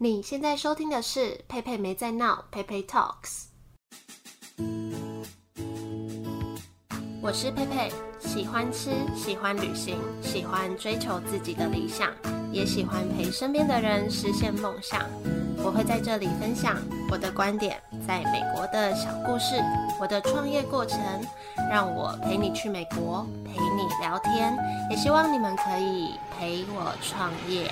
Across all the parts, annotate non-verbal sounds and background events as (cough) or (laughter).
你现在收听的是佩佩没在闹，佩佩 Talks。我是佩佩，喜欢吃，喜欢旅行，喜欢追求自己的理想，也喜欢陪身边的人实现梦想。我会在这里分享我的观点，在美国的小故事，我的创业过程，让我陪你去美国，陪你聊天，也希望你们可以陪我创业。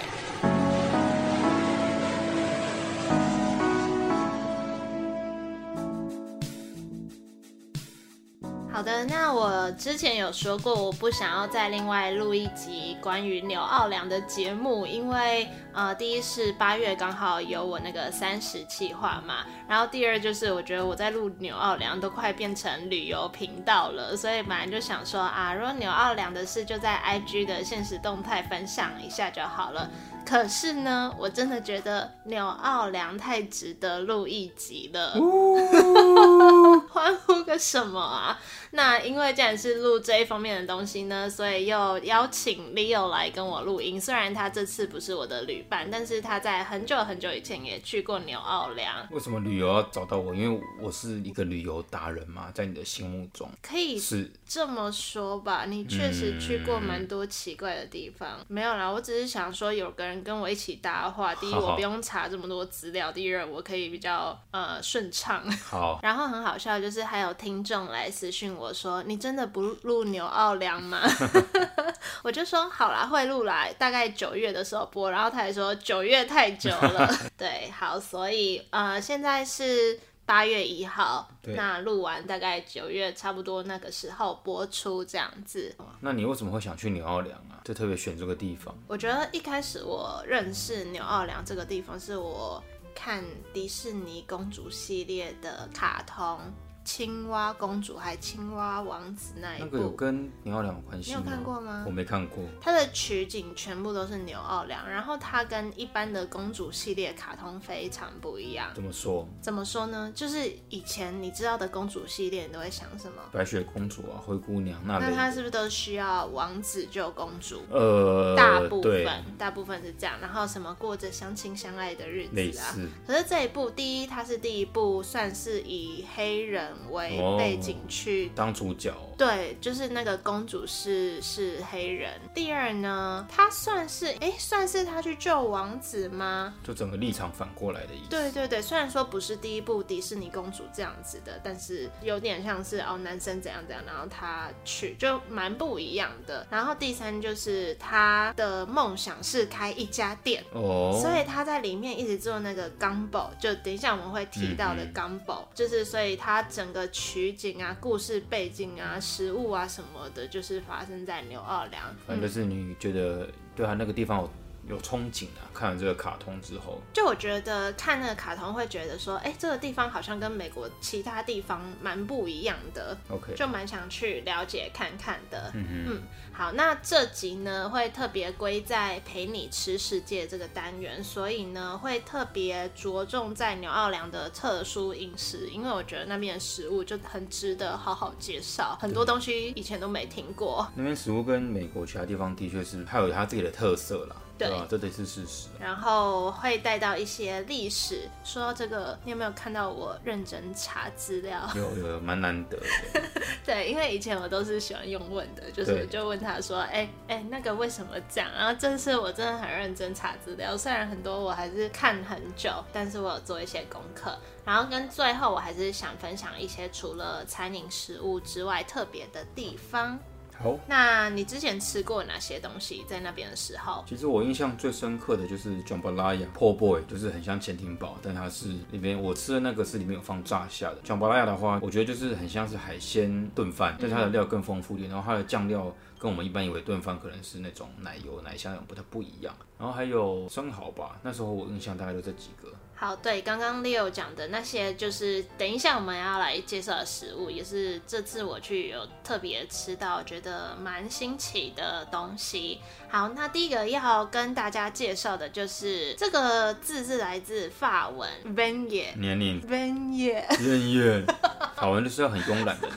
的，那我之前有说过，我不想要再另外录一集关于纽奥良的节目，因为呃，第一是八月刚好有我那个三十企划嘛，然后第二就是我觉得我在录纽奥良都快变成旅游频道了，所以本来就想说啊，如果纽奥良的事就在 IG 的现实动态分享一下就好了。可是呢，我真的觉得纽奥良太值得录一集了，欢呼个什么啊？那因为既然是录这一方面的东西呢，所以又邀请 Leo 来跟我录音。虽然他这次不是我的旅伴，但是他在很久很久以前也去过纽奥良。为什么旅游要找到我？因为我是一个旅游达人嘛，在你的心目中可以是这么说吧？你确实去过蛮多奇怪的地方。嗯、没有啦，我只是想说有个人跟我一起搭话。第一，我不用查这么多资料；第二，我可以比较呃顺畅。好，(laughs) 然后很好笑，就是还有听众来私讯我。我说你真的不录牛奥良吗？(laughs) 我就说好啦，会录来，大概九月的时候播。然后他还说九月太久了，(laughs) 对，好，所以呃，现在是八月一号，那录完大概九月差不多那个时候播出这样子。那你为什么会想去牛奥良啊？就特别选这个地方？我觉得一开始我认识纽奥良这个地方，是我看迪士尼公主系列的卡通。青蛙公主还青蛙王子那一部，那个有跟牛奥良有关系吗？你有看过吗？我没看过。它的取景全部都是牛奥良，然后它跟一般的公主系列卡通非常不一样。怎么说？怎么说呢？就是以前你知道的公主系列，你都会想什么？白雪公主啊，灰姑娘那。那它是不是都需要王子救公主？呃，大部分，大部分是这样。然后什么过着相亲相爱的日子啊？可是这一部，第一，它是第一部算是以黑人。为背景去、哦、当主角，对，就是那个公主是是黑人。第二呢，她算是哎，算是她去救王子吗？就整个立场反过来的意思。对对对，虽然说不是第一部迪士尼公主这样子的，但是有点像是哦，男生怎样怎样，然后她去就蛮不一样的。然后第三就是她的梦想是开一家店哦，所以她在里面一直做那个 gumbo，就等一下我们会提到的 gumbo，、嗯、就是所以她整个。取景啊，故事背景啊，食物啊什么的，就是发生在牛二良。反正就是你觉得对他那个地方有有憧憬啊？看了这个卡通之后，就我觉得看那个卡通会觉得说，哎、欸，这个地方好像跟美国其他地方蛮不一样的。OK，就蛮想去了解看看的。嗯嗯。好，那这集呢会特别归在陪你吃世界这个单元，所以呢会特别着重在纽奥良的特殊饮食，因为我觉得那边的食物就很值得好好介绍，很多东西以前都没听过。那边食物跟美国其他地方的确是还有它自己的特色啦。对，对吧？这得是事实。然后会带到一些历史。说到这个，你有没有看到我认真查资料？(laughs) 有有，蛮难得的。(laughs) 对，因为以前我都是喜欢用问的，就是就问他说，哎哎对，那个为什么这样？然后这次我真的很认真查资料，虽然很多我还是看很久，但是我有做一些功课。然后跟最后，我还是想分享一些除了餐饮食物之外特别的地方。好，那你之前吃过哪些东西在那边的时候？其实我印象最深刻的就是 Jambalaya Po' Boy，就是很像潜艇堡，但它是里面我吃的那个是里面有放炸虾的。Jambalaya 的话，我觉得就是很像是海鲜炖饭，但是它的料更丰富一点，然后它的酱料跟我们一般以为炖饭可能是那种奶油奶香那种不太不一样。然后还有生蚝吧，那时候我印象大概就这几个。好，对，刚刚 Leo 讲的那些，就是等一下我们要来介绍的食物，也是这次我去有特别吃到，觉得蛮新奇的东西。好，那第一个要跟大家介绍的就是这个字是来自法文 Beignet 年龄 Beignet 年龄法文就是要很慵懒的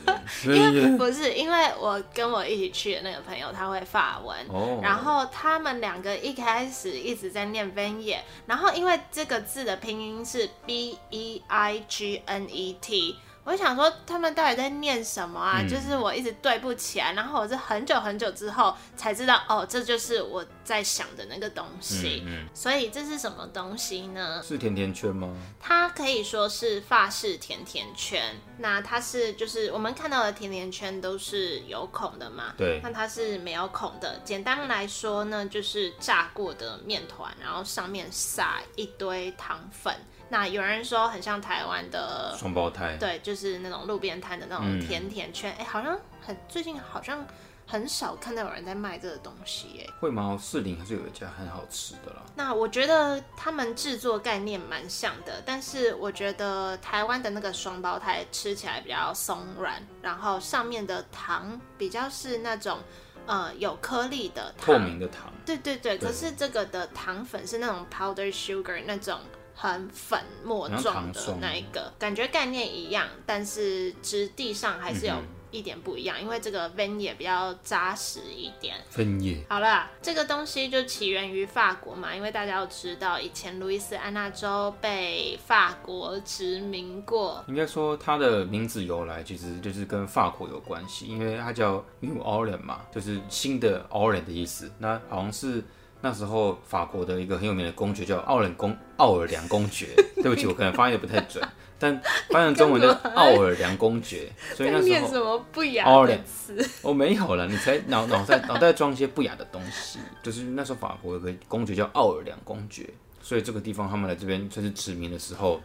人，(laughs) 因为不是因为我跟我一起去的那那个朋友他会法文，哦，然后他们两个一开始一直在念 Vignette，然后因为这个字的拼音是 B E I G N E T。我想说，他们到底在念什么啊？嗯、就是我一直对不起来，然后我是很久很久之后才知道，哦，这就是我在想的那个东西。嗯嗯、所以这是什么东西呢？是甜甜圈吗？它可以说是法式甜甜圈。那它是就是我们看到的甜甜圈都是有孔的嘛？对。那它是没有孔的。简单来说呢，就是炸过的面团，然后上面撒一堆糖粉。那有人说很像台湾的双胞胎，对，就是那种路边摊的那种甜甜圈。哎、嗯欸，好像很最近好像很少看到有人在卖这个东西，哎，会吗？士林还是有一家很好吃的啦。那我觉得他们制作概念蛮像的，但是我觉得台湾的那个双胞胎吃起来比较松软，然后上面的糖比较是那种呃有颗粒的糖，透明的糖。对对对，对可是这个的糖粉是那种 powder sugar 那种。很粉末状的那一个，感觉概念一样，但是质地上还是有一点不一样，因为这个 Vignette 比较扎实一点。Vignette 好了，这个东西就起源于法国嘛，因为大家要知道，以前路易斯安那州被法国殖民过。应该说它的名字由来其实就是跟法国有关系，因为它叫 New Orleans 嘛，就是新的 Orleans 的意思。那好像是。那时候法国的一个很有名的公爵叫奥尔公奥尔良公爵，对不起，我可能发音的不太准，但翻成中文的奥尔良公爵，(laughs) 所以那时候什么不雅的词？我没有了，你才脑脑袋脑袋装一些不雅的东西，就是那时候法国有个公爵叫奥尔良公爵，所以这个地方他们来这边算是殖民的时候，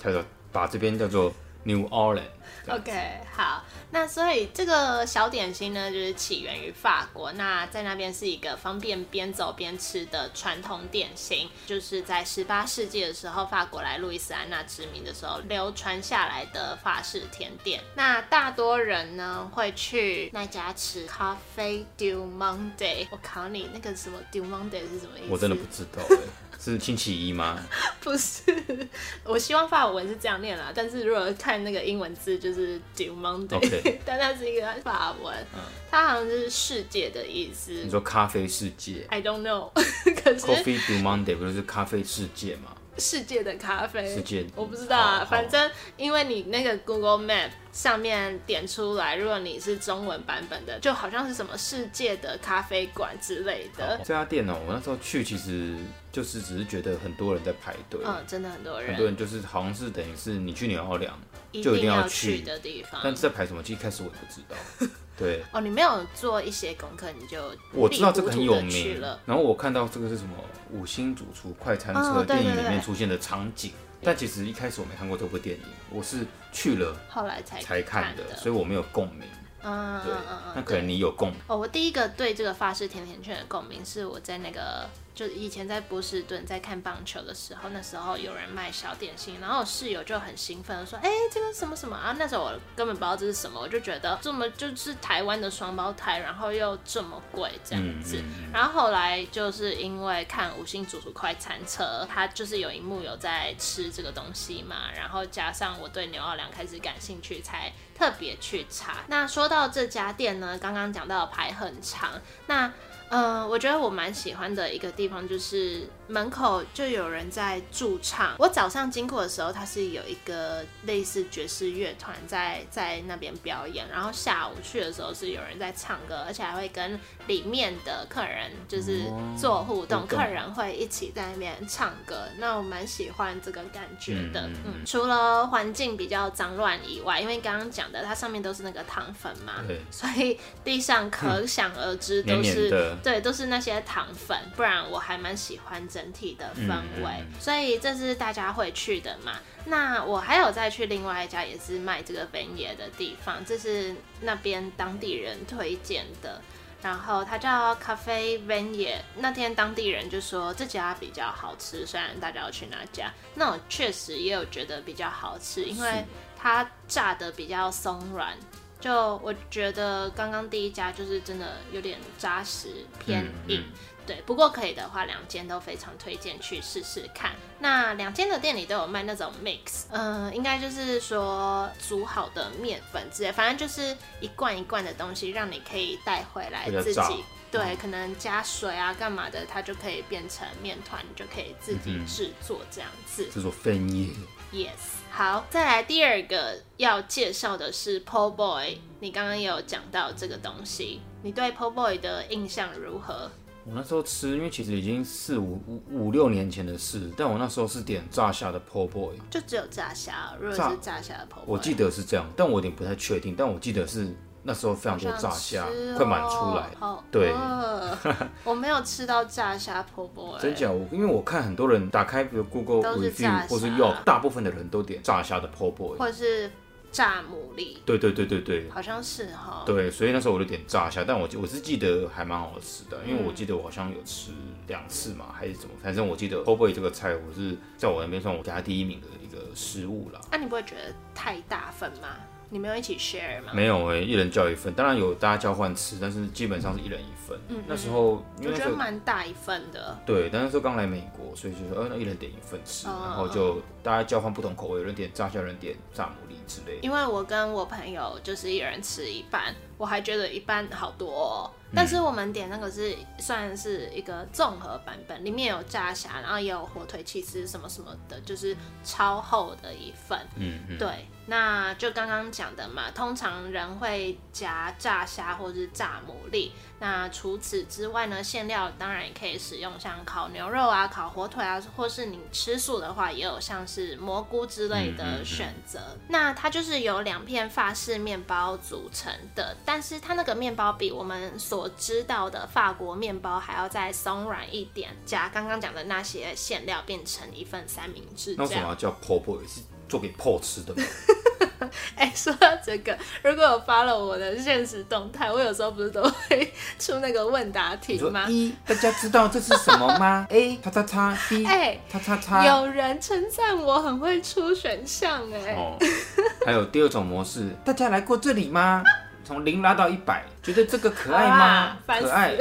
他就把这边叫做 New Orleans。OK，好，那所以这个小点心呢，就是起源于法国。那在那边是一个方便边走边吃的传统点心，就是在十八世纪的时候，法国来路易斯安那殖民的时候流传下来的法式甜点。那大多人呢会去那家吃 Cafe du Monday。我考你，那个什么 d u Monday 是什么意思？我真的不知道。是星期一吗？(laughs) 不是，我希望法文是这样念啦。但是如果看那个英文字，就是 d o monde，Okay. (laughs) 但它是一个法文，嗯、它好像是世界的意思。你说咖啡世界？I don't know。(laughs) 可是 Coffee d o Monday 不就是咖啡世界吗？世界的咖啡，世界我不知道啊。反正因为你那个 Google Map 上面点出来，如果你是中文版本的，就好像是什么世界的咖啡馆之类的。这家店呢，我那时候去其实就是只是觉得很多人在排队，嗯，真的很多人，很多人就是好像是等于是你去纽奥良就一定要去的地方，但是在排什么？其实一开始我也不知道。(laughs) 对哦，你没有做一些功课，你就我知道这个很有名了。然后我看到这个是什么五星主厨快餐车电影里面出现的场景，但其实一开始我没看过这部电影，我是去了后来才才看的，所以我没有共鸣。嗯，对，那可能你有共鸣。哦，我第一个对这个法式甜甜圈的共鸣是我在那个。就以前在波士顿在看棒球的时候，那时候有人卖小点心，然后我室友就很兴奋说：“哎、这个什么什么啊？”那时候我根本不知道这是什么，我就觉得这么就是台湾的双胞胎，然后又这么贵这样子。然后后来就是因为看五星主厨快餐车，他就是有一幕有在吃这个东西嘛，然后加上我对牛奥良开始感兴趣，才特别去查。那说到这家店呢，刚刚讲到的排很长，那。嗯、我觉得我蛮喜欢的一个地方就是门口就有人在驻唱。我早上经过的时候，它是有一个类似爵士乐团在在那边表演，然后下午去的时候是有人在唱歌，而且还会跟里面的客人就是做互动，客人会一起在那边唱歌。那我蛮喜欢这个感觉的。嗯，嗯，除了环境比较脏乱以外，因为刚刚讲的它上面都是那个糖粉嘛，对所以地上可想而知都是。嗯对，都是那些糖粉，不然我还蛮喜欢整体的氛围，所以这是大家会去的嘛。那我还有再去另外一家也是卖这个 Vignette 的地方，这是那边当地人推荐的，然后它叫 Cafe Vignette。那天当地人就说这家比较好吃，虽然大家要去那家，那我确实也有觉得比较好吃，因为它炸的比较松软。就我觉得刚刚第一家就是真的有点扎实偏硬，嗯嗯、对，不过可以的话，两间都非常推荐去试试看。那两间的店里都有卖那种 mix，嗯、呃，应该就是说煮好的面粉之类，反正就是一罐一罐的东西，让你可以带回来自己。对，可能加水啊，干嘛的，它就可以变成面团，你就可以自己制作这样子。制作分叶。Yes，好，再来第二个要介绍的是 Po Boy，你刚刚也有讲到这个东西，你对 Po Boy 的印象如何？我那时候吃，因为其实已经四五五五六年前的事，但我那时候是点炸虾的 Po Boy，就只有炸虾，如果是炸虾的 Po Boy，我记得是这样，但我有点不太确定，但我记得是。那时候非常多炸虾，哦、快满出来。好对，(laughs) 我没有吃到炸虾 Po Boy。真假？我因为我看很多人打开比如 Google Review 或是 Yelp，大部分的人都点炸虾的 Po Boy，或者是炸牡蛎。对对对对对，好像是哈。对，所以那时候我就点炸虾，但我我是记得还蛮好吃的，因为我记得我好像有吃两次嘛，还是怎么？反正我记得 Po Boy 这个菜，我是在我那边算我给他第一名的一个食物啦。那、啊、你不会觉得太大份吗？你们有一起 share 吗？没有哎、欸，一人叫一份，当然有大家交换吃，但是基本上是一人一份。嗯，那时候我觉得蛮大一份的。对，但是说刚来美国，所以就说，呃，那一人点一份吃，哦、然后就大家交换不同口味，有人点炸虾，有人点炸牡蛎之类的。因为我跟我朋友就是一人吃一半，我还觉得一半好多哦。但是我们点那个是算是一个综合版本，里面有炸虾，然后也有火腿起司什么什么的，就是超厚的一份。嗯，嗯对，那就刚刚讲的嘛，通常人会夹炸虾或是炸牡蛎。那除此之外呢，馅料当然也可以使用，像烤牛肉啊、烤火腿啊，或是你吃素的话，也有像是蘑菇之类的选择。嗯嗯嗯、那它就是由两片法式面包组成的，但是它那个面包比我们所知道的法国面包还要再松软一点，加刚刚讲的那些馅料变成一份三明治。那为什么要叫做给 Po 吃的吗？(laughs) 哎、欸，说到这个，如果有 follow 我的现实动态，我有时候不是都会出那个问答题吗？一，大家知道这是什么吗？A，(laughs) 叉叉叉，B，哎，叉叉叉。有人称赞我很会出选项，哎。哦。还有第二种模式，大家来过这里吗？从零拉到一百，觉得这个可爱吗？可爱，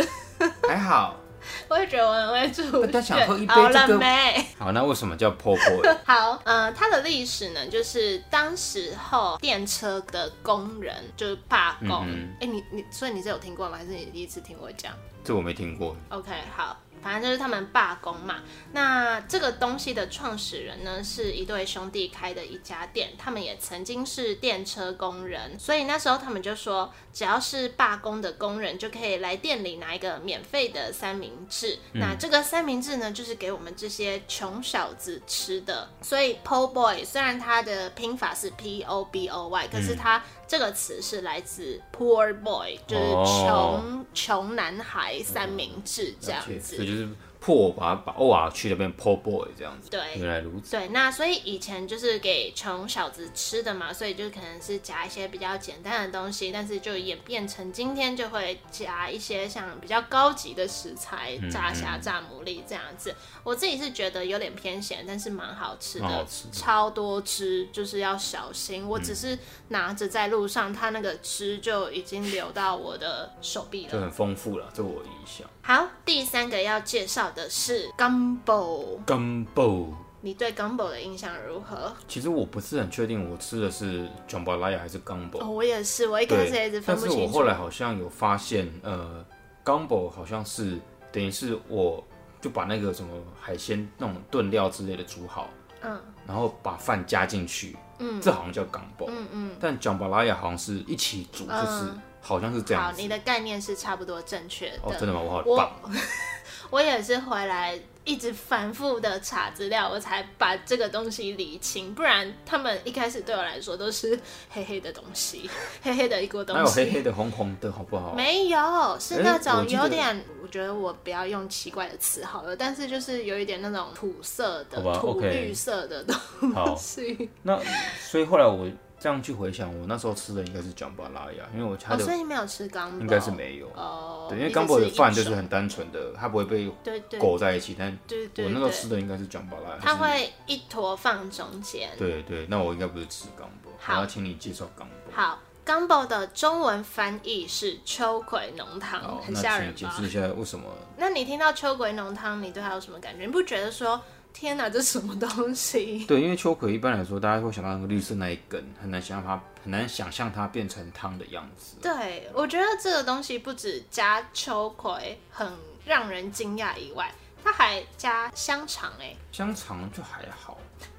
还好。(laughs) 我也觉得我很会煮。他想喝一杯这个。好了没？好，那为什么叫 Po Boy？(laughs) 好，呃，它的历史呢，就是当时候电车的工人就是罢工。哎、嗯嗯欸，你你，所以你是有听过吗？还是你第一次听我讲？这我没听过。OK，好。反正就是他们罢工嘛。那这个东西的创始人呢，是一对兄弟开的一家店，他们也曾经是电车工人，所以那时候他们就说，只要是罢工的工人就可以来店里拿一个免费的三明治。嗯、那这个三明治呢，就是给我们这些穷小子吃的。所以 Po Boy 虽然它的拼法是 P O B O Y，可是它这个词是来自 Poor Boy，就是穷穷、哦、男孩三明治这样子。嗯就是破把把 O R 去那边破 Boy 这样子，对，原来如此。对，那所以以前就是给穷小子吃的嘛，所以就可能是夹一些比较简单的东西，但是就演变成今天就会夹一些像比较高级的食材，炸虾、炸牡蛎这样子。我自己是觉得有点偏咸，但是蛮好吃的，好吃的超多汁，就是要小心。我只是拿着在路上，它那个汁就已经流到我的手臂了，就很丰富了，这我印象。好，第三个要介绍的是 Gumbo。Gumbo，你对 Gumbo 的印象如何？其实我不是很确定，我吃的是 Jambalaya 还是 Gumbo。哦，我也是，我一开始也一直分不清楚。但是我后来好像有发现，呃，Gumbo 好像是等于是我就把那个什么海鲜那种炖料之类的煮好，嗯，然后把饭加进去，嗯，这好像叫 Gumbo，嗯嗯。但 Jambalaya 好像是一起煮，就是。好像是这样。好，你的概念是差不多正确的。哦，真的吗？我好棒。我，(laughs) 我也是回来一直反复的查资料，我才把这个东西理清。不然他们一开始对我来说都是黑黑的东西，黑黑的一锅东西。还有黑黑的、红红的，好不好？没有，是那种有点。欸、我，我觉得我不要用奇怪的词好了，但是就是有一点那种土色的、土绿色的东西。好，那所以后来我。这样去回想，我那时候吃的应该是 Jambalaya，因为我他的、哦、所以你没有吃 Gumbo，应该是没有哦。对，因为 Gumbo 的饭就是很单纯的，它不会被裹在一起。但我那时候吃的应该是 Jambalaya，它会一坨放中间。对对，那我应该不是吃 Gumbo，我要请你介绍 Gumbo。好 Gumbo 的中文翻译是秋葵浓汤，哦、很吓人吧？解释一下为什么？那你听到秋葵浓汤，你对它有什么感觉？你不觉得说，天哪，这是什么东西？(laughs) 对，因为秋葵一般来说，大家会想到那个绿色那一根，很难想象它，很难想象它变成汤的样子。对，我觉得这个东西不止加秋葵很让人惊讶以外，它还加香肠哎，香肠就还好。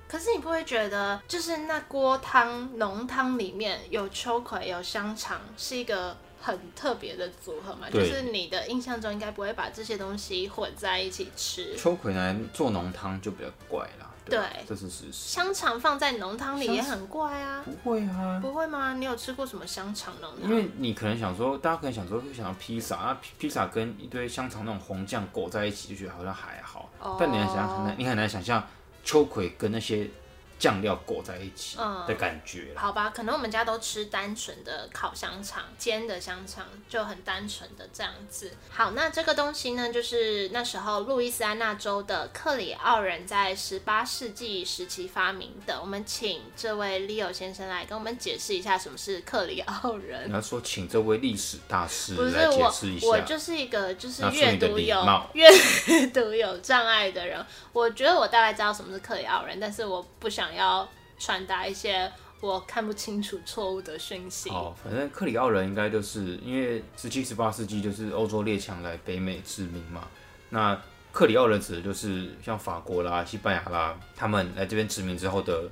可是你不会觉得，就是那锅汤浓汤里面有秋葵有香肠，是一个很特别的组合嘛？就是你的印象中应该不会把这些东西混在一起吃。秋葵来做浓汤就比较怪啦。对，对这是事实。香肠放在浓汤里也很怪啊。不会啊。不会吗？你有吃过什么香肠浓汤？因为你可能想说，大家可能想说会想到披萨啊，披萨跟一堆香肠那种红酱裹在一起，就觉得好像还好。Oh. 但你很想很难，你很难想象。秋葵跟那些酱料裹在一起的感觉、嗯，好吧，可能我们家都吃单纯的烤香肠，煎的香肠就很单纯的这样子。好，那这个东西呢，就是那时候路易斯安那州的克里奥人在十八世纪时期发明的。我们请这位 Leo 先生来跟我们解释一下什么是克里奥人。你要说请这位历史大师来解释一下。我，我就是一个就是阅读有阅读有障碍的人。我觉得我大概知道什么是克里奥人，但是我不想。想要传达一些我看不清楚错误的讯息。哦，反正克里奥人应该就是因为十七、十八世纪就是欧洲列强来北美殖民嘛。那克里奥人指的就是像法国啦、西班牙啦，他们来这边殖民之后的，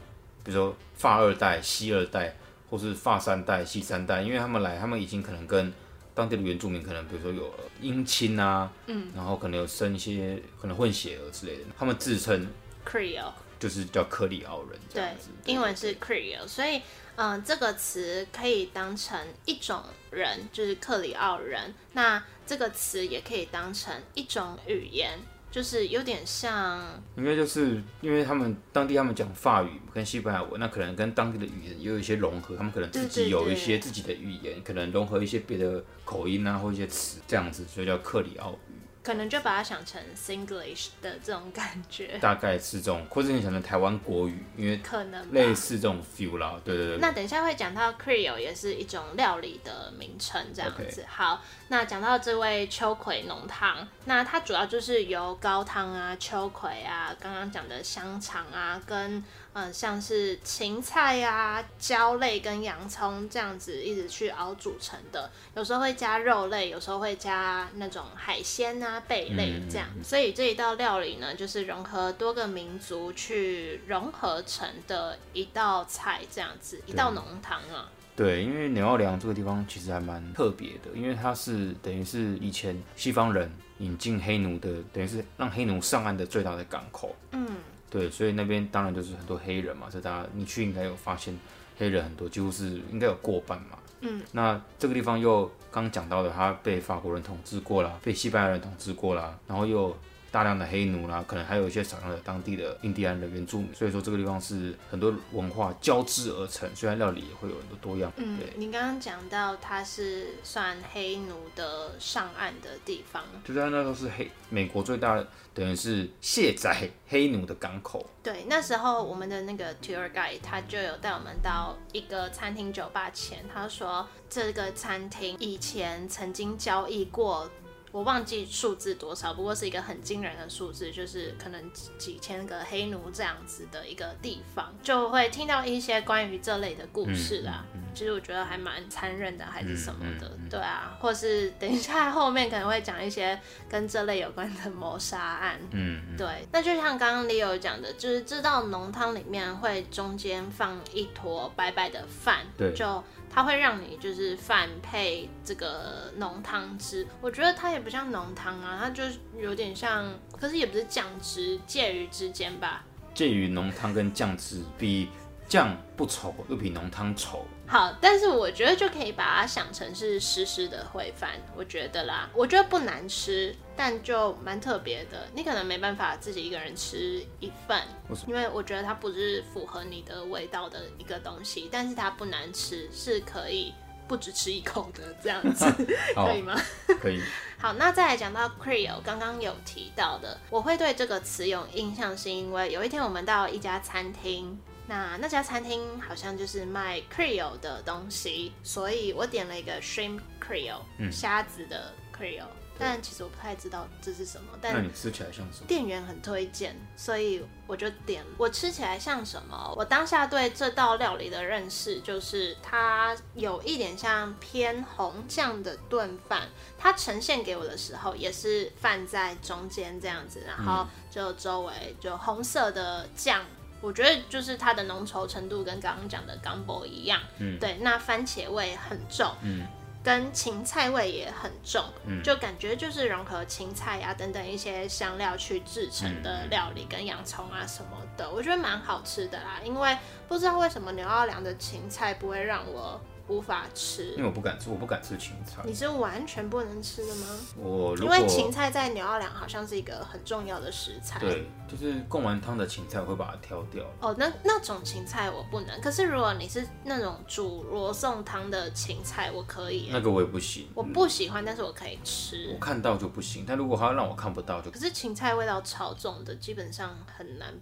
比如说法二代、西二代，或是法三代、西三代，因为他们来，他们已经可能跟当地的原住民可能，比如说有姻亲啊，嗯，然后可能有生一些可能混血儿之类的，他们自称 Creole。就是叫克里奥人这样子，对，英文是 Creole，所以嗯、呃，这个词可以当成一种人，就是克里奥人。那这个词也可以当成一种语言，就是有点像，应该就是因为他们当地他们讲法语跟西班牙文，那可能跟当地的语言也有一些融合，他们可能自己有一些自己的语言，对对对，可能融合一些别的口音啊或一些词这样子，所以叫克里奥语。可能就把它想成 Singlish 的这种感觉，大概是这种，或者你想成台湾国语，因为可能类似这种 feel 啦。对对对。那等一下会讲到 Creole 也是一种料理的名称，这样子。好，那讲到这位秋葵浓汤，那它主要就是由高汤啊、秋葵啊、刚刚讲的香肠啊跟。嗯，像是芹菜呀、啊、椒类跟洋葱这样子一直去熬煮成的，有时候会加肉类，有时候会加那种海鲜啊、贝类这样。嗯、所以这一道料理呢，就是融合多个民族去融合成的一道菜，这样子一道浓汤啊。对，因为纽奥良这个地方其实还蛮特别的，因为它是等于是以前西方人引进黑奴的，等于是让黑奴上岸的最大的港口。嗯。对，所以那边当然就是很多黑人嘛，所以大家你去应该有发现黑人很多，几乎是应该有过半嘛。嗯，那这个地方又刚讲到的，他被法国人统治过了，被西班牙人统治过了，然后又。大量的黑奴啦，可能还有一些少量的当地的印第安的原住民，所以说这个地方是很多文化交织而成，虽然料理也会有很多多样。嗯，对，你刚刚讲到它是算黑奴的上岸的地方，就在那时候是黑美国最大的，等于是卸载黑奴的港口。对，那时候我们的那个 tour guide 他就有带我们到一个餐厅酒吧前，他说这个餐厅以前曾经交易过。我忘记数字多少，不过是一个很惊人的数字，就是可能几几千个黑奴这样子的一个地方，就会听到一些关于这类的故事啦。嗯嗯嗯、其实我觉得还蛮残忍的，还是什么的，对啊，或是等一下后面可能会讲一些跟这类有关的谋杀案。嗯，嗯对。那就像刚刚 Leo 讲的，就是这道浓汤里面会中间放一坨白白的饭，对，就。它会让你就是饭配这个浓汤汁，我觉得它也不像浓汤啊，它就有点像，可是也不是酱汁，介于之间吧。介于浓汤跟酱汁，比酱不稠，又比浓汤稠。好，但是我觉得就可以把它想成是湿湿的烩饭，我觉得啦，我觉得不难吃，但就蛮特别的。你可能没办法自己一个人吃一份，因为我觉得它不是符合你的味道的一个东西，但是它不难吃，是可以不止吃一口的这样子，(laughs) 可以吗？可以。(laughs) 好，那再来讲到 Creole，刚刚有提到的，我会对这个词有印象，是因为有一天我们到一家餐厅。那那家餐厅好像就是卖 Creole 的东西，所以我点了一个 Shrimp Creole，虾子的 Creole。但其实我不太知道这是什么，但那你吃起来像什么？店员很推荐，所以我就点。我吃起来像什么？我当下对这道料理的认识就是它有一点像偏红酱的炖饭，它呈现给我的时候也是饭在中间这样子，然后就周围就红色的酱，我觉得就是它的浓稠程度跟刚刚讲的 gumbo 一样，嗯，对，那番茄味很重，嗯。跟芹菜味也很重，就感觉就是融合芹菜呀等等一些香料去制成的料理，跟洋葱啊什么的，我觉得蛮好吃的啦。因为不知道为什么牛奥良的芹菜不会让我。无法吃，因为我不敢吃，我不敢吃芹菜。你是完全不能吃的吗？我因为芹菜在牛奥良好像是一个很重要的食材。对，就是贡丸汤的芹菜我会把它挑掉。哦，那那种芹菜我不能。可是如果你是那种煮罗宋汤的芹菜，我可以。那个我也不行，我不喜欢，但是我可以吃。我看到就不行，但如果他让我看不到就。可是芹菜味道超重的，基本上很难。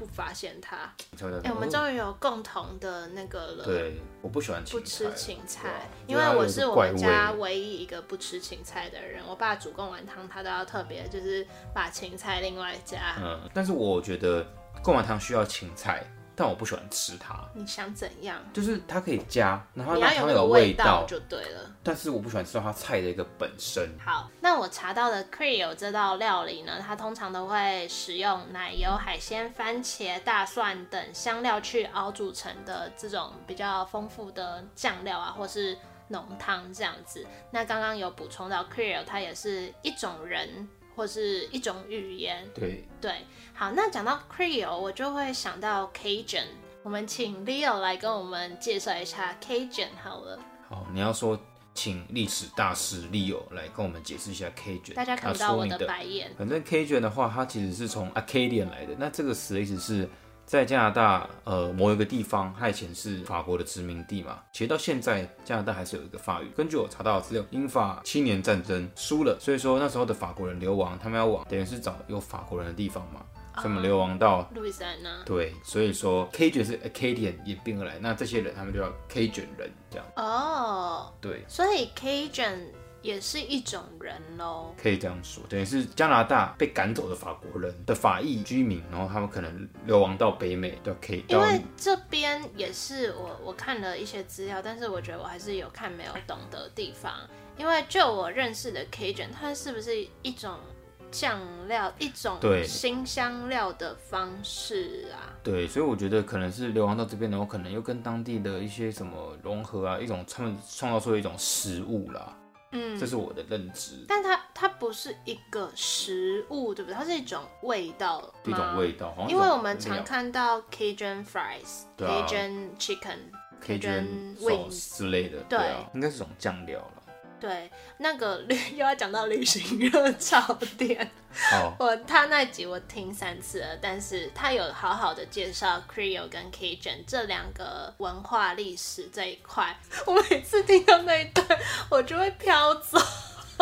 不发现它，哎、欸，我们终于有共同的那个了。对，我不喜欢不吃芹菜，因为我是我们家唯一一个不吃芹菜的人。我爸煮贡丸汤，他都要特别就是把芹菜另外加。嗯，但是我觉得贡丸汤需要芹菜。但我不喜欢吃它。你想怎样？就是它可以加，然后它有味道就对了。但是我不喜欢吃到它菜的一个本身。好，那我查到的 Creole 这道料理呢，它通常都会使用奶油、海鲜、番茄、大蒜等香料去熬煮成的这种比较丰富的酱料啊，或是浓汤这样子。那刚刚有补充到 Creole，它也是一种人。或是一种语言，对对，好，那讲到 Creole，我就会想到 Cajun。我们请 Leo 来跟我们介绍一下 Cajun 好了。好，你要说请历史大师 Leo 来跟我们解释一下 Cajun。大家看不到我的白眼。反正 Cajun 的话，它其实是从 Acadian 来的。那这个词的意思是。在加拿大，呃，某一个地方，它以前是法国的殖民地嘛。其实到现在，加拿大还是有一个法语。根据我查到的资料，英法七年战争输了，所以说那时候的法国人流亡，他们要往等于是找有法国人的地方嘛，所以我们流亡到路易斯安那。对，所以说 Cajun 是 Acadian 演变而来，那这些人他们就叫 Cajun 人这样。哦，对，所以 Cajun。也是一种人喽，可以这样说，等于是加拿大被赶走的法国人的法裔居民，然后他们可能流亡到北美都可以。因为这边也是我我看了一些资料，但是我觉得我还是有看没有懂的地方。因为就我认识的 Cajun，它是不是一种酱料，一种新香料的方式啊？对，所以我觉得可能是流亡到这边，然后可能又跟当地的一些什么融合啊，一种他们创造出一种食物啦。嗯，这是我的认知，但它它不是一个食物，对不对？它是一种味道，一种味道。因为我们常看到 Cajun fries、Cajun chicken、Cajun wings 之类的，对啊，应该是种酱料了。对，那个旅 (laughs) 又要讲到旅行热潮店。好，(laughs) 我他那集我听三次了，但是他有好好的介绍 Creole 跟 Cajun 这两个文化历史这一块。我每次听到那一段，我就会飘走。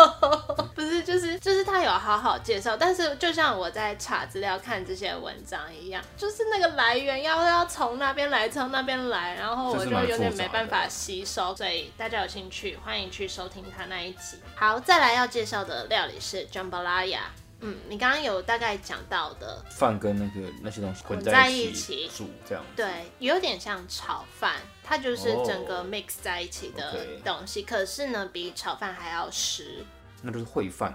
(laughs) 不是，就是就是他有好好介绍，但是就像我在查资料看这些文章一样，就是那个来源要要从那边来，从那边来，然后我就有点没办法吸收，所以大家有兴趣欢迎去收听他那一集。好，再来要介绍的料理是 Jambalaya。嗯，你刚刚有大概讲到的饭跟那个那些东西混在一起煮这样，对，有点像炒饭，它就是整个 mix 在一起的东西，oh. 可是呢，比炒饭还要湿，那就是烩饭。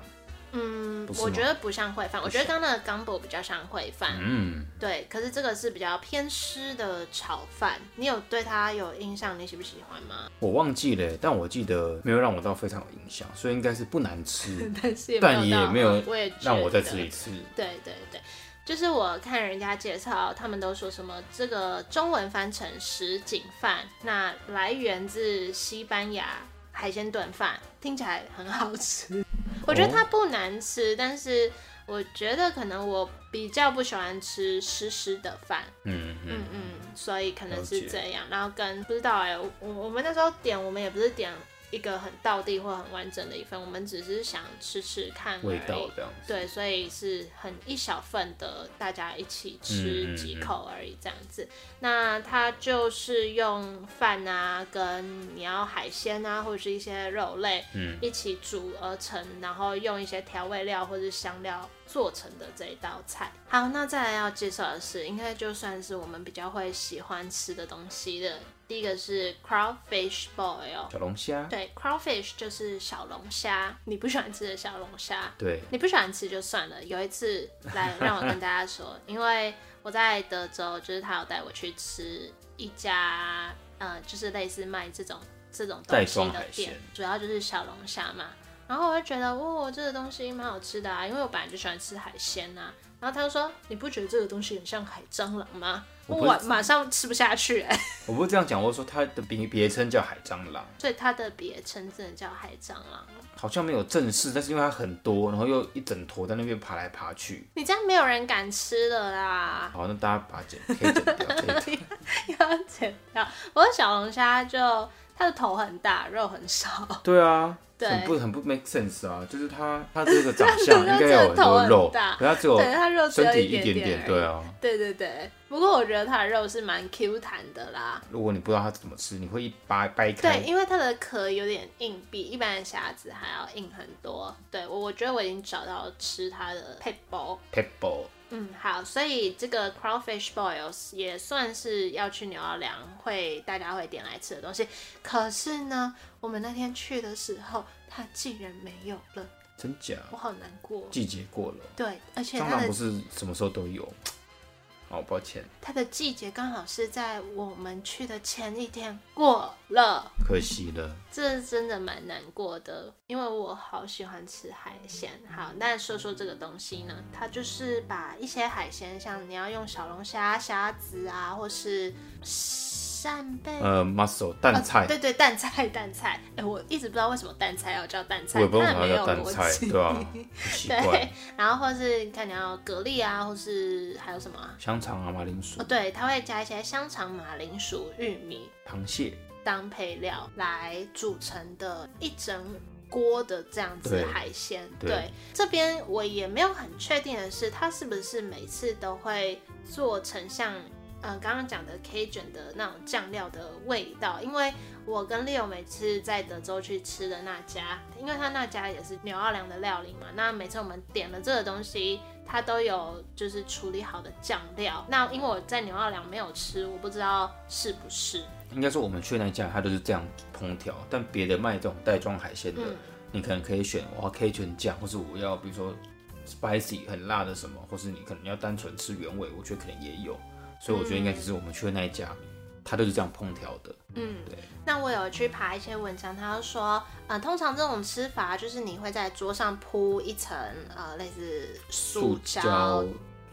嗯，我觉得不像烩饭，我觉得刚刚那个 gumbo 比较像烩饭。嗯，对，可是这个是比较偏湿的炒饭，你有对它有印象？你喜不喜欢吗？我忘记了，但我记得没有让我到非常有印象，所以应该是不难吃，(laughs) 但是也但也没有让我再吃一次。对对对，就是我看人家介绍，他们都说什么这个中文翻成什锦饭，那来源自西班牙海鲜炖饭，听起来很好吃。我觉得它不难吃，但是我觉得可能我比较不喜欢吃湿湿的饭，嗯嗯嗯，所以可能是这样。然后跟不知道哎、欸，我我们那时候点，我们也不是点一个很道地或很完整的一份，我们只是想吃吃看味道这样子。对，所以是很一小份的，大家一起吃几口而已这样子。嗯嗯嗯，那它就是用饭啊，跟你要海鲜啊，或者是一些肉类，嗯，一起煮而成，然后用一些调味料或者香料做成的这一道菜。好，那再来要介绍的是，应该就算是我们比较会喜欢吃的东西的。第一个是 crawfish boil 小龙虾，对，crawfish 就是小龙虾，你不喜欢吃的小龙虾，对，你不喜欢吃就算了。有一次来让我跟大家说，因为我在德州，就是他有带我去吃一家，呃，就是类似卖这种这种东西的店，主要就是小龙虾嘛。然后我就觉得，哇，这个东西蛮好吃的啊，因为我本来就喜欢吃海鲜啊。然后他就说，你不觉得这个东西很像海蟑螂吗？我，我马上吃不下去哎、欸！(laughs) 我不是这样讲，我说它的别别称叫海蟑螂，所以它的别称真的叫海蟑螂。好像没有正式，但是因为它很多，然后又一整坨在那边爬来爬去，你这样没有人敢吃的啦。好，那大家把它剪，可以剪掉，可以 (laughs) 要剪掉。我的小龙虾就它的头很大，肉很少。对啊。很不很不 make sense 啊，就是它它这个长相 (laughs) 应该有很多肉，可它只有它肉身体一点点，对啊，对对对。不过我觉得它的肉是蛮 Q 弹的啦。如果你不知道它怎么吃，你会一掰掰开。对，因为它的壳有点硬，比一般的虾子还要硬很多。对，我我觉得我已经找到吃它的撇步。撇步。嗯，好，所以这个 crawfish boils 也算是要去牛奥良会大家会点来吃的东西。可是呢，我们那天去的时候，它竟然没有了，真假？我好难过。季节过了。对，而且蟑螂不是什么时候都有。好抱歉，它的季节刚好是在我们去的前一天过了，可惜了，这真的蛮难过的，因为我好喜欢吃海鲜。好，那说说这个东西呢，它就是把一些海鲜，像你要用小龙虾、虾子啊，或是。扇贝呃，mussel 淡菜，哦，对对，蛋菜蛋菜，(laughs) 哎，我一直不知道为什么蛋菜要叫蛋菜，我也不知道为什么要叫淡菜，对吧，(laughs) 啊？对，然后或是你看你要蛤蜊啊，或是还有什么，啊？香肠啊，马铃薯，哦，对，它会加一些香肠、马铃薯、玉米、螃蟹当配料来煮成的一整锅的这样子海鲜。对，对这边我也没有很确定的是，它是不是每次都会做成像。嗯，刚刚讲的 Cajun 的那种酱料的味道，因为我跟 Leo 每次在德州去吃的那家，因为他那家也是牛奥良的料理嘛，那每次我们点了这个东西，他都有就是处理好的酱料。那因为我在牛奥良没有吃，我不知道是不是。应该说我们去那家，他都是这样烹调，但别的卖这种袋装海鲜的，嗯、你可能可以选我要 Cajun 酱，或是我要比如说 spicy 很辣的什么，或是你可能要单纯吃原味，我觉得可能也有。所以我觉得应该只是我们去的那一家，他都是这样烹调的。嗯，对。那我有去爬一些文章，他就说，呃，通常这种吃法就是你会在桌上铺一层呃类似塑胶。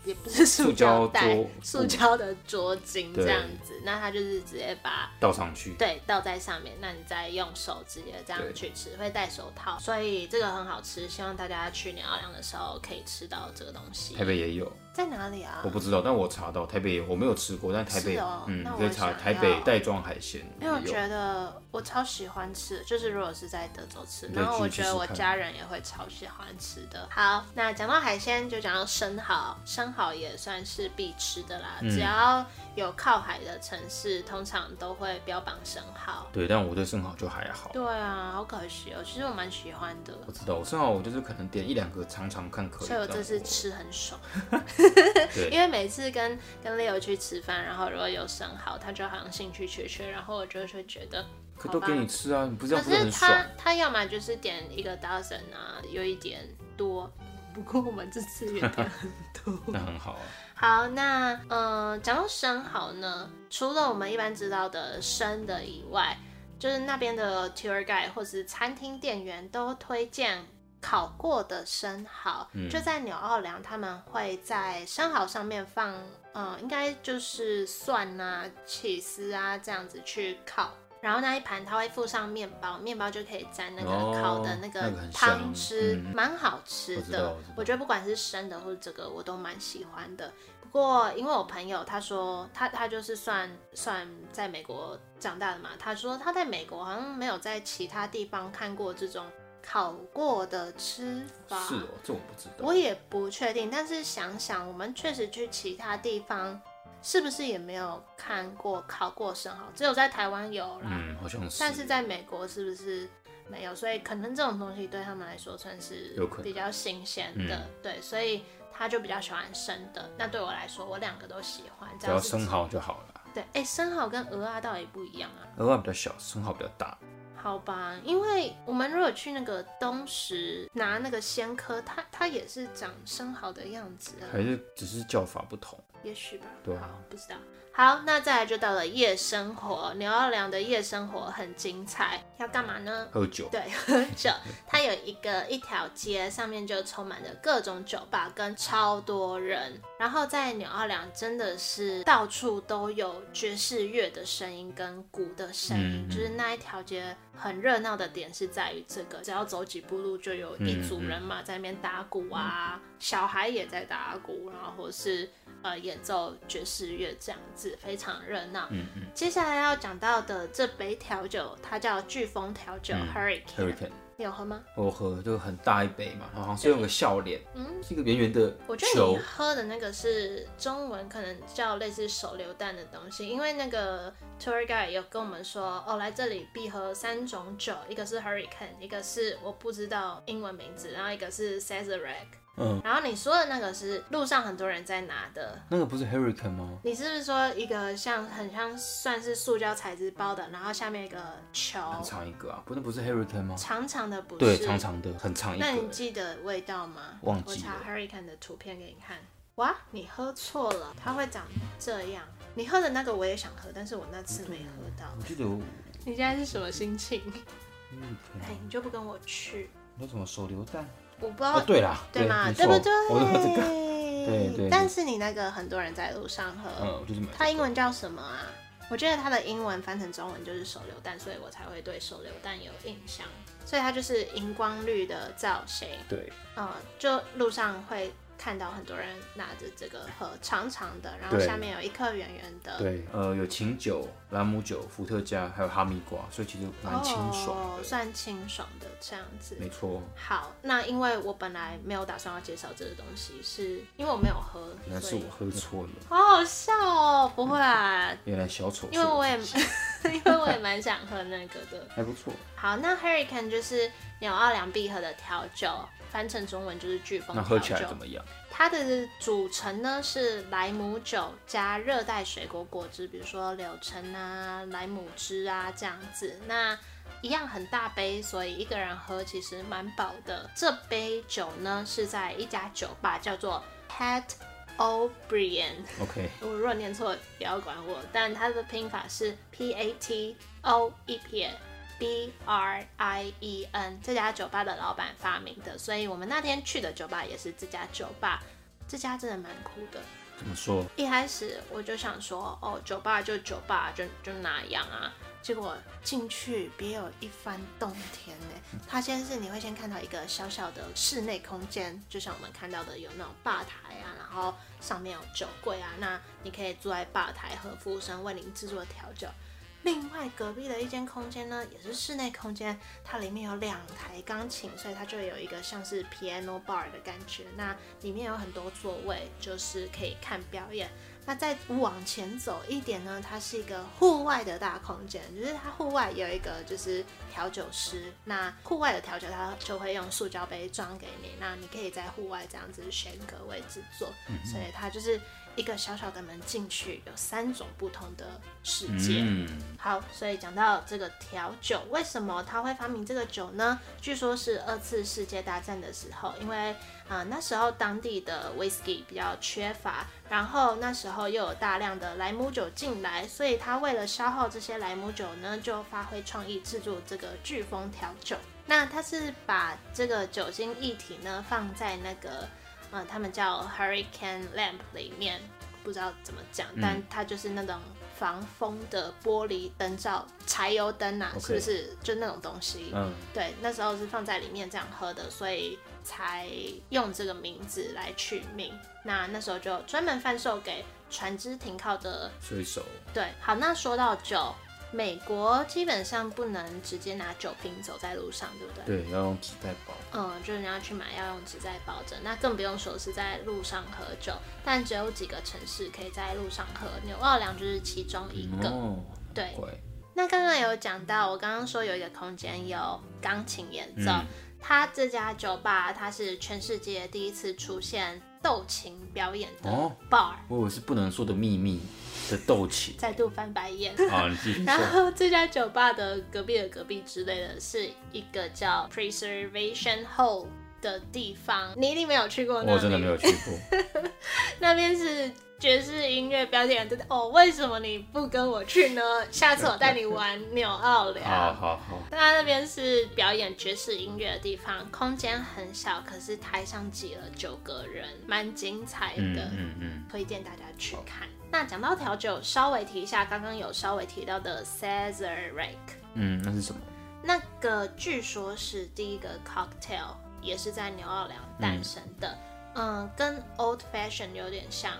也不是塑胶袋，塑胶的桌巾这样子，那它就是直接把倒上去，对，倒在上面，那你再用手直接这样去吃，会戴手套，所以这个很好吃，希望大家去纽奥良的时候可以吃到这个东西。台北也有，在哪里啊？我不知道，但我查到台北，我没有吃过，但台北嗯，可以查台北袋装海鲜，因为我觉得我超喜欢吃，就是如果是在德州吃，然后我觉得我家人也会超喜欢吃的。好，那讲到海鲜就讲到生蚝，生。蚝也算是必吃的啦，嗯、只要有靠海的城市，通常都会标榜生蚝。对，但我对生蚝就还好。对啊，好可惜哦，其实我蛮喜欢的。我知道，我生蚝我就是可能点一两个尝尝看可以。所以我这次吃很爽。(laughs) 对，因为每次跟跟 Leo 去吃饭，然后如果有生蚝，他就好像兴趣缺缺，然后我就会觉得，可都给你吃啊，你不是？可是他他要么就是点一个 dozen 啊，有一点多。不过我们这次也点很多，(laughs) 那很好啊。好，那呃，讲到生蚝呢，除了我们一般知道的生的以外，就是那边的 tour guide 或是餐厅店员都推荐烤过的生蚝。嗯、就在纽奥良，他们会在生蚝上面放，呃，应该就是蒜啊、起司啊这样子去烤。然后那一盘它会附上面包，面包就可以沾那个烤的那个汤吃，蛮、那个嗯、好吃的。我，我觉得不管是生的或者这个，我都蛮喜欢的。不过因为我朋友他说他他就是算算在美国长大的嘛，他说他在美国好像没有在其他地方看过这种烤过的吃法。是哦，这我不知道，我也不确定。但是想想我们确实去其他地方。是不是也没有看过烤过生蚝？只有在台湾有啦，嗯，好像是。但是在美国是不是没有？所以可能这种东西对他们来说算是比较新鲜的，嗯，对，所以他就比较喜欢生的。那对我来说，我两个都喜欢，只要生蚝就好了。对，哎，生蚝跟鹅啊到底不一样啊？鹅啊比较小，生蚝比较大。好吧，因为我们如果去那个东石拿那个鲜科，它它也是长生蚝的样子，还是只是叫法不同？也许吧，对，好，不知道。好，那再来就到了夜生活，纽奥良的夜生活很精彩，要干嘛呢？喝酒。对，喝酒。它有一个一条街，上面就充满着各种酒吧跟超多人。然后在纽奥良真的是到处都有爵士乐的声音跟鼓的声音，嗯，就是那一条街很热闹的点是在于这个，只要走几步路就有一组人马，在那边打鼓啊，小孩也在打鼓，然后或是。呃，演奏爵士乐这样子非常热闹。嗯嗯。接下来要讲到的这杯调酒，它叫飓风调酒 Hurricane。Hurricane。你有喝吗？我喝，就很大一杯嘛，好像是用个笑脸，嗯，是一个圆圆的。我觉得你喝的那个是中文可能叫类似手榴弹的东西，因为那个 tour guide 有跟我们说，哦，来这里必喝三种酒，一个是 Hurricane，一个是我不知道英文名字，然后一个是 Sazerac。嗯，然后你说的那个是路上很多人在拿的，那个不是 Hurricane 吗？你是不是说一个像很像算是塑胶材质包的，然后下面一个球，很长一个啊？不，那不是 Hurricane 吗？长长的不是？对，长长的，很长一个。那你记得味道吗？忘记了。我查 Hurricane 的图片给你看。哇，你喝错了，它会长这样。你喝的那个我也想喝，但是我那次没喝到。我记得我。你现在是什么心情？嗯，哎，你就不跟我去？那什么手榴弹？我不知道，对啦，对嘛，对不 (laughs) 对？我喝这个，对对。但是你那个很多人在路上喝，嗯，就是它英文叫什么啊？我觉得它的英文翻成中文就是手榴弹，所以我才会对手榴弹有印象。所以它就是荧光绿的造型，对，嗯，就路上会。看到很多人拿着这个盒，长长的，然后下面有一颗圆圆的。对，呃，有琴酒、朗姆酒、伏特加，还有哈密瓜，所以其实蛮清爽的。哦，算清爽的这样子。没错。好，那因为我本来没有打算要介绍这个东西，是因为我没有喝。那是我喝错了。好好笑哦，不会啊。(laughs) 原来小丑。因为我也，(laughs) 因为我也蛮想喝那个的。还不错。好，那 Hurricane 就是纽奥良必喝的调酒。翻成中文就是飓风调酒。那喝起来怎么样？它的组成呢是莱姆酒加热带水果果汁，比如说柳橙啊、莱姆汁啊这样子。那一样很大杯，所以一个人喝其实蛮饱的。这杯酒呢是在一家酒吧叫做 Pat O'Brien。OK，我如果念错不要管我，但它的拼法是 P A T O E P N。B R I E N 这家酒吧的老板发明的，所以我们那天去的酒吧也是这家酒吧。这家真的蛮酷的。怎么说？一开始我就想说，哦，酒吧就酒吧，就就那样啊。结果进去别有一番洞天呢。它先是你会先看到一个小小的室内空间，就像我们看到的有那种吧台啊，然后上面有酒柜啊，那你可以坐在吧台和服务生为您制作调酒。另外隔壁的一间空间呢，也是室内空间，它里面有两台钢琴，所以它就有一个像是 piano bar 的感觉。那里面有很多座位，就是可以看表演。那再往前走一点呢，它是一个户外的大空间，就是它户外有一个就是调酒师。那户外的调酒它就会用塑胶杯装给你，那你可以在户外这样子选个位置坐。所以它就是。一个小小的门进去，有三种不同的世界。嗯。好，所以讲到这个调酒，为什么他会发明这个酒呢？据说是二次世界大战的时候，因为啊、呃、那时候当地的 whisky 比较缺乏，然后那时候又有大量的莱姆酒进来，所以他为了消耗这些莱姆酒呢，就发挥创意制作这个飓风调酒。那他是把这个酒精液体呢放在那个。嗯，他们叫 Hurricane Lamp 里面，不知道怎么讲，嗯、但它就是那种防风的玻璃灯罩，柴油灯呐、啊.是不是就那种东西？嗯，对，那时候是放在里面这样喝的，所以才用这个名字来取名。那那时候就专门贩售给船只停靠的水手。对，好，那说到酒。美国基本上不能直接拿酒瓶走在路上，对不对？对，要用纸袋包。嗯，就是你要去买，要用纸袋包着。那更不用说是在路上喝酒，但只有几个城市可以在路上喝，纽奥良就是其中一个。哦，对。那刚刚有讲到，我刚刚说有一个空间有钢琴演奏，嗯、它这家酒吧它是全世界第一次出现斗琴表演的 bar。哦，我以为是不能说的秘密。的斗琴，再度翻白眼。好，(laughs) 你继续。然后这家酒吧的隔壁的隔壁之类的，是一个叫 Preservation Hall 的地方。你一定没有去过那。我真的没有去过。(laughs) 那边是爵士音乐表演的哦。为什么你不跟我去呢？(laughs) 下次我带你玩纽奥良。好好好。那那边是表演爵士音乐的地方，空间很小，可是台上挤了九个人，蛮精彩的。嗯嗯嗯，推荐大家去看。那讲到调酒，稍微提一下，刚刚有稍微提到的 Sazerac，嗯，那是什么？那个据说是第一个 cocktail，也是在纽奥良诞生的，嗯，嗯，跟 Old Fashion 有点像。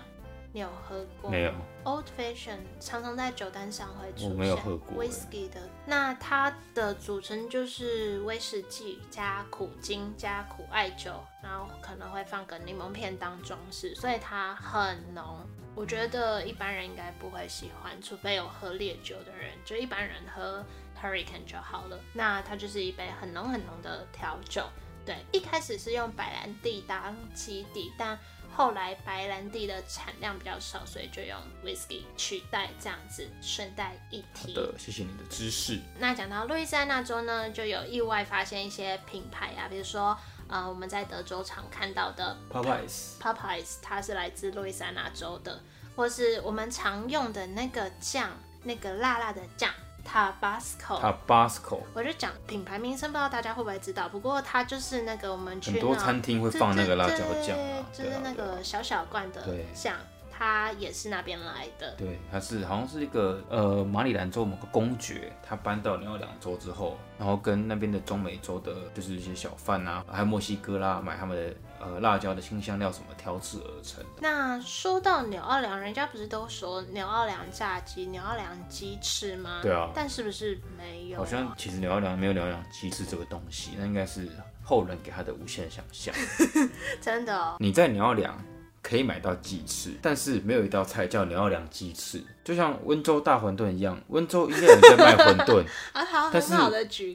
你有喝过？没有。Old Fashion 常常在酒单上会出现。我没有喝过。Whisky 的，那它的组成就是威士忌加苦精加苦艾酒，然后可能会放个柠檬片当装饰，所以它很浓。我觉得一般人应该不会喜欢，除非有喝烈酒的人，就一般人喝 Hurricane 就好了。那它就是一杯很浓很浓的调酒。对，一开始是用白兰地当基底，但后来白兰地的产量比较少，所以就用 whisky 取代，这样子顺带一提。好的，谢谢你的知识。那讲到路易斯安那州呢，就有意外发现一些品牌啊，比如说呃我们在德州常看到的 Popeyes，Popeyes 它是来自路易斯安那州的，或是我们常用的那个酱，那个辣辣的酱。Tabasco，Tabasco，我就讲品牌名称，不知道大家会不会知道。不过它就是那个我们去很多餐厅会放那个辣椒酱，啊就是那个小小罐的酱，它也是那边来的。对，它是好像是一个呃马里兰州某个公爵，他搬到纽奥良州之后，然后跟那边的中美洲的，就是一些小贩啊，还有墨西哥啦，买他们的。呃，辣椒的清香料什么调制而成的。那说到牛奥良，人家不是都说牛奥良炸鸡、牛奥良鸡翅吗？对啊。但是不是没有？好像其实牛奥良没有牛奥良鸡翅这个东西，那应该是后人给他的无限想象。(laughs) 真的哦。你在牛奥良可以买到鸡翅，但是没有一道菜叫纽奥良鸡翅，就像温州大馄饨一样，温州应该有在卖馄饨。(laughs) 但是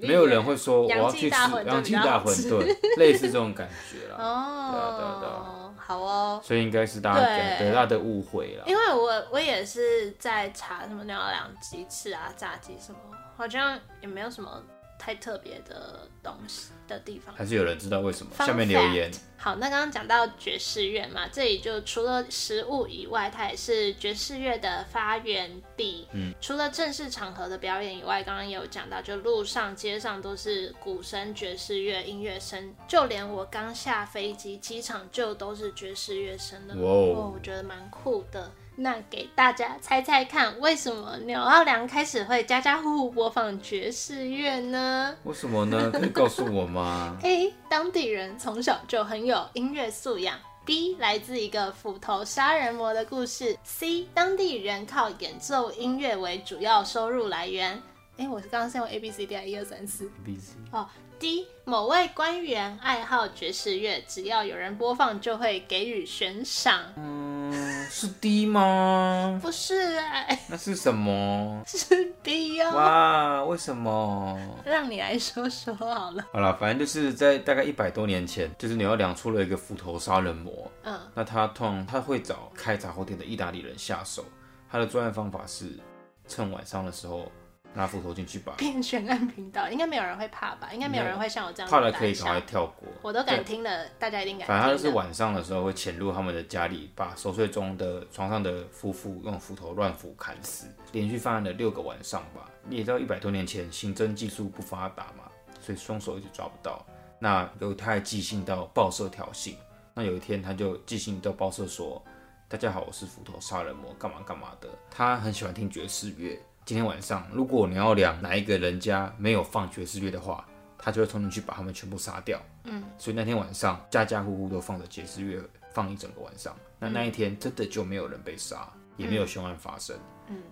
没有人会说我要去吃杨记大馄饨，(laughs) 类似这种感觉啦。哦，(laughs) 对啊，对啊，对啊。好哦。所以应该是大家对大家的误会了。因为我我也是在查什么纽奥良鸡翅啊、炸鸡什么，好像也没有什么。太特别的东西的地方，还是有人知道为什么？下面留言。好，那刚刚讲到爵士乐嘛，这里就除了食物以外，它也是爵士乐的发源地。嗯，除了正式场合的表演以外，刚刚也有讲到，就路上街上都是鼓声、爵士乐、音乐声，就连我刚下飞机，机场就都是爵士乐声的。哇哦，我觉得蛮酷的。那给大家猜猜看，为什么纽奥良开始会家家户户播放爵士乐呢？为什么呢？可以告诉我吗？(laughs) A. 当地人从小就很有音乐素养。B. 来自一个斧头杀人魔的故事。C. 当地人靠演奏音乐为主要收入来源。哎，我是刚刚是用 A B C D 啊，一二三四。B C。哦。D 某位官员爱好爵士乐，只要有人播放，就会给予悬赏。嗯，(laughs) 是 D 吗？不是哎、欸，那是什么？是 B 哦。哇，为什么？让你来说说好了。好了，反正就是在大概一百多年前，就是纽奥良出了一个斧头杀人魔。嗯，那他通常他会找开杂货店的意大利人下手。他的作案方法是趁晚上的时候。拿斧头进去吧。变悬案频道，应该没有人会怕吧？应该没有人会像我这样怕了可以赶快跳过。我都敢听了，大家一定敢听。反正他就是晚上的时候会潜入他们的家里，把熟睡中的床上的夫妇用斧头乱斧砍死，连续犯案了六个晚上吧。你也知道一百多年前刑侦技术不发达嘛，所以凶手一直抓不到。那有他还寄信到报社挑衅，那有一天他就寄信到报社说。大家好，我是斧头杀人魔，干嘛干嘛的。他很喜欢听爵士乐。今天晚上，如果你要量哪一个人家没有放爵士乐的话，他就会冲进去把他们全部杀掉。嗯，所以那天晚上，家家户户都放着爵士乐，放一整个晚上。那那一天真的就没有人被杀，也没有凶案发生。嗯，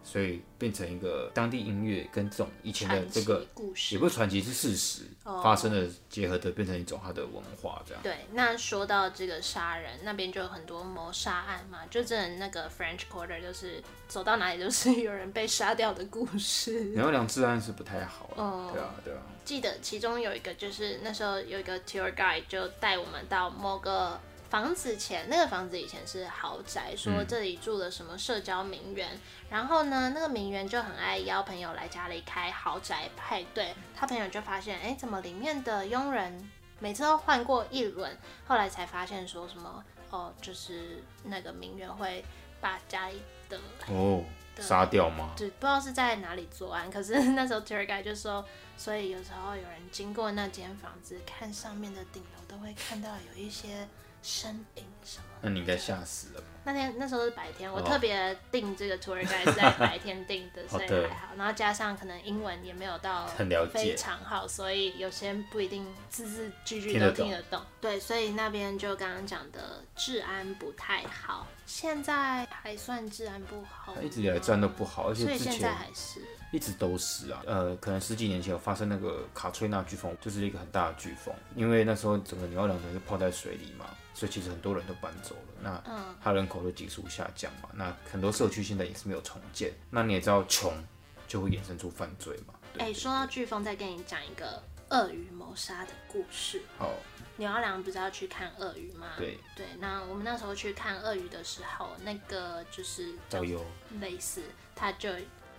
所以变成一个当地音乐跟这种以前的这个故事，也不是传奇，是事实发生的结合的，变成一种它的文化这样。对，那说到这个杀人，那边就有很多谋杀案嘛，就真的那个 French Quarter 就是走到哪里都是有人被杀掉的故事。然后两治安是不太好，哦，对啊，对啊。记得其中有一个就是那时候有一个 tour guide 就带我们到某个。房子前那个房子以前是豪宅，说这里住了什么社交名媛，嗯、然后呢，那个名媛就很爱邀朋友来家里开豪宅派对。他朋友就发现，哎，怎么里面的佣人每次都换过一轮？后来才发现说什么，哦，就是那个名媛会把家里的哦杀掉吗？对，不知道是在哪里作案。可是 (laughs) 那时候 t e r r guide 就说，所以有时候有人经过那间房子，看上面的顶楼，都会看到有一些。身影什么？那你应该吓死了吧？那天那时候是白天，我特别定这个 tour guide 是在白天定的，所以还好。然后加上可能英文也没有到很了解，非常好，所以有些不一定字字句句都听得懂。对，所以那边就刚刚讲的治安不太好，现在还算治安不好，一直以来治安都不好，而且所以现在还是。一直都是啊，呃，可能十几年前有发生那个卡崔娜飓风，就是一个很大的飓风，因为那时候整个纽奥良是泡在水里嘛，所以其实很多人都搬走了，那他人口的急速下降嘛，那很多社区现在也是没有重建，那你也知道穷就会衍生出犯罪嘛。哎、欸，说到飓风，再跟你讲一个鳄鱼谋杀的故事。好，纽奥良不是要去看鳄鱼吗？对对，那我们那时候去看鳄鱼的时候，那个就是导游类似，他就。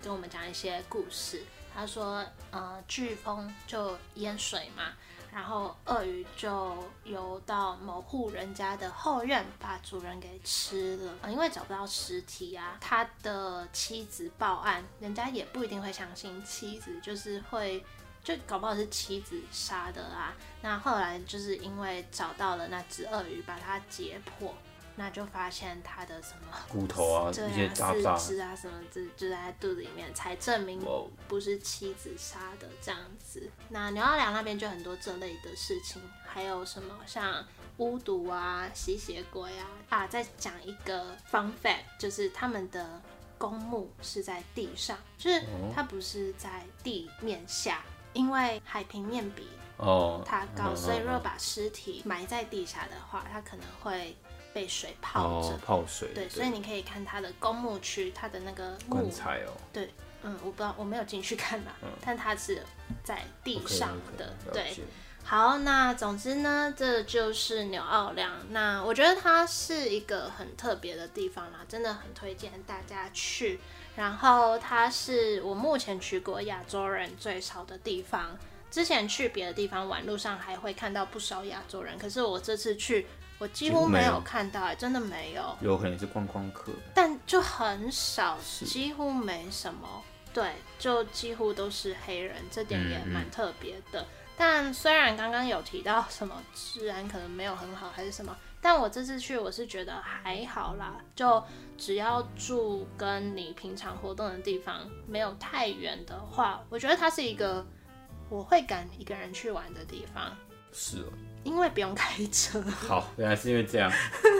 跟我们讲一些故事。他说，呃，飓风就淹水嘛，然后鳄鱼就游到某户人家的后院，把主人给吃了。因为找不到尸体啊，他的妻子报案，人家也不一定会相信妻子，就是会就搞不好是妻子杀的啊。那后来就是因为找到了那只鳄鱼，把它解剖。那就发现他的什么骨头啊，一些四肢啊什么，就就在肚子里面，才证明不是妻子杀的这样子。那牛奥良那边就很多这类的事情，还有什么像巫毒啊、吸血鬼啊啊。再讲一个 fun fact，就是他们的公墓是在地上，就是它不是在地面下，因为海平面比哦它高，所以如果把尸体埋在地下的话，它可能会。被水泡着，哦，泡水。对，对，所以你可以看它的公墓区，它的那个棺材哦。对，嗯，我不知道，我没有进去看嘛，嗯，(laughs) 但它是在地上的。Okay, okay, 对，好，那总之呢，这就是纽奥良。那我觉得它是一个很特别的地方啦，真的很推荐大家去。然后它是我目前去过亚洲人最少的地方。之前去别的地方玩，路上还会看到不少亚洲人，可是我这次去。我几乎没有看到，真的没有。有可能是观光客，但就很少，几乎没什么。对，就几乎都是黑人，这点也蛮特别的。嗯嗯。但虽然刚刚有提到什么治安可能没有很好，还是什么，但我这次去我是觉得还好啦。就只要住跟你平常活动的地方没有太远的话，我觉得它是一个我会敢一个人去玩的地方。是哦。因为不用开车。好，原来是因为这样。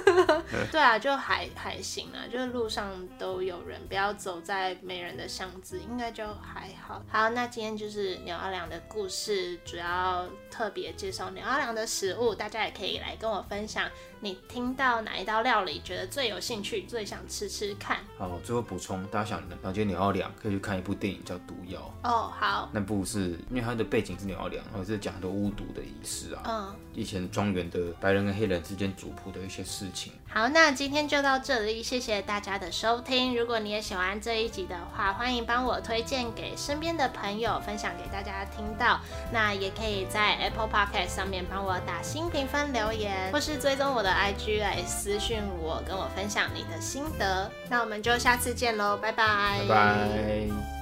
(laughs) 对啊，就还还行啊，就是路上都有人，不要走在没人的巷子，应该就还好。好，那今天就是纽奥良的故事，主要特别介绍纽奥良的食物，大家也可以来跟我分享。你听到哪一道料理觉得最有兴趣，最想吃吃看？好，最后补充，大家想了解纽奥良，可以去看一部电影叫《毒药》。哦，好。那部是因为它的背景是纽奥良，然后是讲很多巫毒的仪式啊，嗯，以前庄园的白人跟黑人之间主仆的一些事情。好，那今天就到这里，谢谢大家的收听。如果你也喜欢这一集的话，欢迎帮我推荐给身边的朋友，分享给大家听到。那也可以在 Apple Podcast 上面帮我打新评分留言，或是追踪我的。IG 来私讯我，跟我分享你的心得。那我们就下次见喽，拜拜。拜拜。